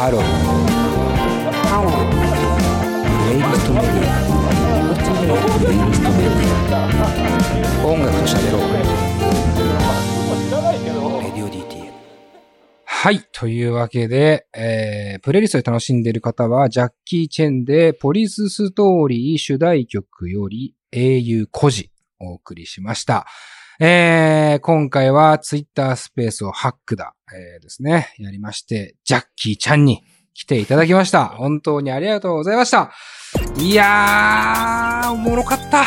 ハローハロープレイリストメディアプレイリストメディア音楽と喋ろうレディオ DTM はい。というわけで、えー、プレイリストで楽しんでいる方は、ジャッキー・チェンで、ポリスストーリー主題曲より、英雄故事、お送りしました。えー、今回はツイッタースペースをハックだ、えー、ですね、やりまして、ジャッキーちゃんに来ていただきました。本当にありがとうございました。いやー、おもろかった。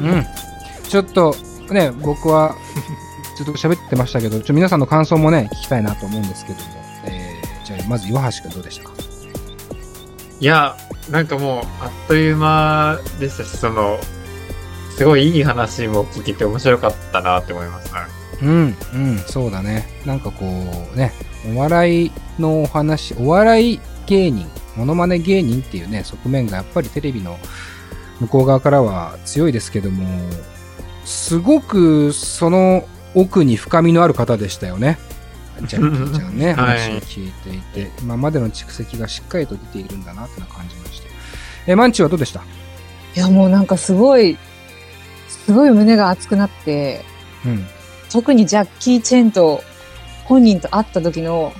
うん。ちょっと、ね、僕は、ずっと喋ってましたけど、ちょっと皆さんの感想もね、聞きたいなと思うんですけども、えー、じゃあ、まず岩橋くんどうでしたか？いや、なんかもう、あっという間でしたし、その、すごいいい話も聞けて面白かったなって思います。うん、うん、そうだね。なんかこう、ね、お笑いのお話、お笑い芸人、モノマネ芸人っていうね、側面がやっぱりテレビの向こう側からは強いですけども、すごくその奥に深みのある方でしたよね。ジャッキーちゃんね、はい話を聞いていて、今までの蓄積がしっかりと出ているんだなっていうのを感じました。え、マンチはどうでした？いや、もうなんかすごい、すごい胸が熱くなって、うん。特にジャッキー・チェンと本人と会った時の、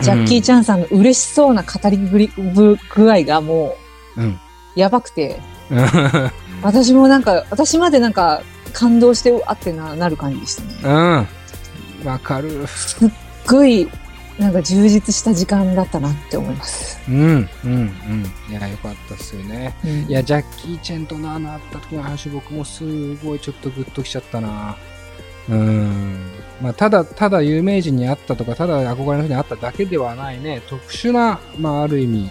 ジャッキー・チャンさんの嬉しそうな語りぶりぶ具合がもうやばくて、うん。私もなんか、私までなんか感動して、うわってななる感じでしたね。うん。わかる。すっごい、なんか充実した時間だったなって思います。うん、うん、うん。いや、よかったっすよね。うんいや、ジャッキー・チェンとな、なった時の話、僕もすごいちょっとグッときちゃったな。うん。まあ、ただ、ただ有名人に会ったとか、ただ憧れの人に会っただけではないね、特殊な、まあ、ある意味、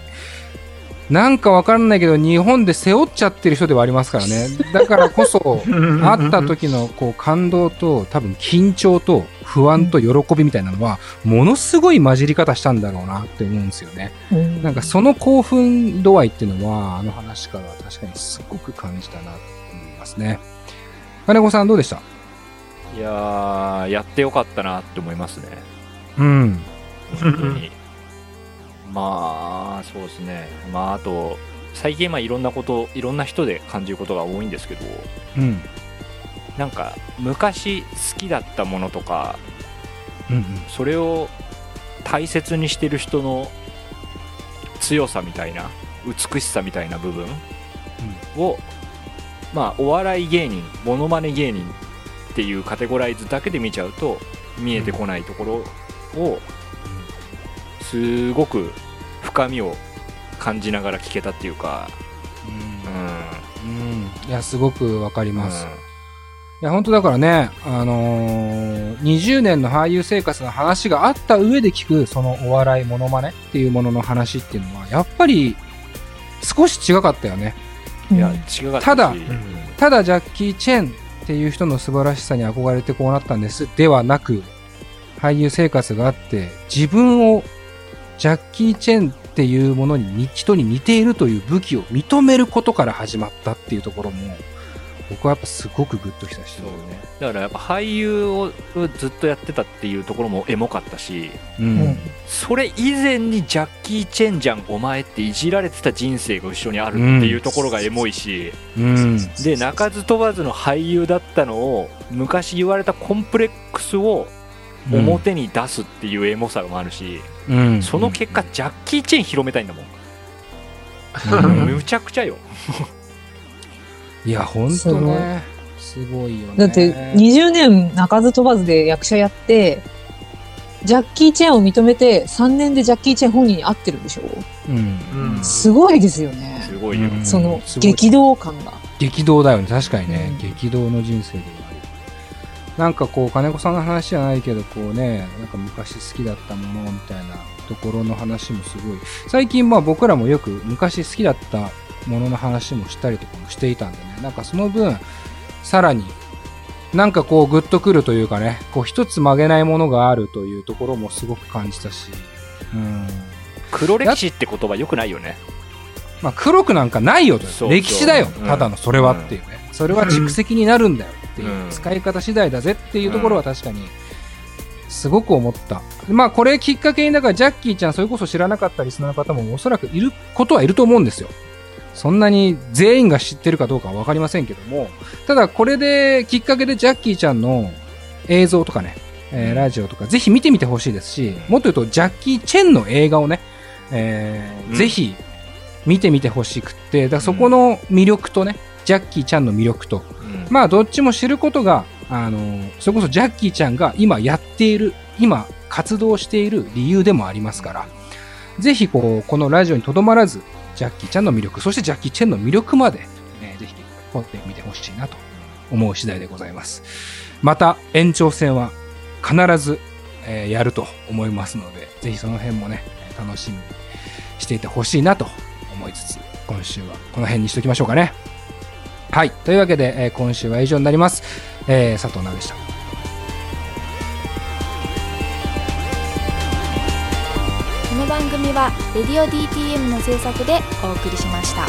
なんかわかんないけど、日本で背負っちゃってる人ではありますからね。だからこそ、会った時のこう感動と多分緊張と不安と喜びみたいなのはものすごい混じり方したんだろうなって思うんですよね。うんなんかその興奮度合いっていうのはあの話からは確かにすごく感じたなと思いますね。金子さんどうでした？いやー、やってよかったなって思いますね。うん。本当に。まあ、そうですね。まあ、あと、最近、まあ、いろんなこと、いろんな人で感じることが多いんですけど、うん。なんか、昔好きだったものとか、うんうん。それを大切にしてる人の強さみたいな、美しさみたいな部分を、まあ、お笑い芸人、モノマネ芸人っていうカテゴライズだけで見ちゃうと、見えてこないところを、すごく深みを感じながら聞けたっていうか、ううん。うん。いや、すごくわかりん。ます。いや、本当だからね、あのー、20年の俳優生活の話があった上で聞く、そのお笑いモノマネっていうものの話っていうのは、やっぱり、少し違かったよね。いや、違かっただうんただ、ジャッキー・チェンっていう人の素晴らしさに憧れてこうなったんです。ではなく、俳優生活があって、自分を、ジャッキー・チェンっていうものに、人に似ているという武器を認めることから始まったっていうところも、僕はやっぱすごくグッときたし、ね。だからやっぱ俳優をずっとやってたっていうところもエモかったし、ううんん。それ以前にジャッキー・チェンじゃんお前っていじられてた人生が後ろにあるっていうところがエモいし、うん。で鳴かず飛ばずの俳優だったのを昔言われたコンプレックスを表に出すっていうエモさもあるし、うん。その結果ジャッキー・チェン広めたいんだもん、うんむちゃくちゃよいや、ほんとね。すごいよね。だって20年鳴かず飛ばずで役者やって、ジャッキー・チェンを認めて3年でジャッキー・チェン本人に会ってるんでしょ？うん。うんすごいですよね。すごいよ、うんその激動感が。激動だよね。確かにね。うん激動の人生でもある。なんかこう、金子さんの話じゃないけど、こうね、なんか昔好きだったものみたいなところの話もすごい。最近まあ僕らもよく昔好きだったものの話もしたりとかもしていたんでね。なんかその分、さらに、なんかこうグッとくるというかね、こう一つ曲げないものがあるというところもすごく感じたし、うん。黒歴史って言葉よくないよねまあ黒くなんかないよと歴史だよ、うんただのそれはっていうね。それは蓄積になるんだよっていう、うん使い方次第だぜっていうところは確かにすごく思った。まあこれきっかけに、だからジャッキーちゃんそれこそ知らなかったリスナーの方もおそらくいることはいると思うんですよ。そんなに全員が知ってるかどうかはわかりませんけども、ただこれできっかけでジャッキーちゃんの映像とかね、えーラジオとかぜひ見てみてほしいですし、もっと言うとジャッキー・チェンの映画をね、えーうん。ぜひ見てみてほしくって、だそこの魅力とね、ジャッキーちゃんの魅力と、うん。まあどっちも知ることが、あのそれこそジャッキーちゃんが今やっている、今活動している理由でもありますから、ぜひこう、このラジオにとどまらず、ジャッキーちゃんの魅力、そしてジャッキーチェンの魅力まで、えーぜひ掘ってみてほしいなと思う次第でございます。また延長戦は必ず、えーやると思いますので、ぜひその辺もね、楽しみにしていてほしいなと思いつつ、今週はこの辺にしときましょうかね。はい。というわけで、えー今週は以上になります。えー佐藤直でした。この番組は「レディオ DTM」の制作でお送りしました。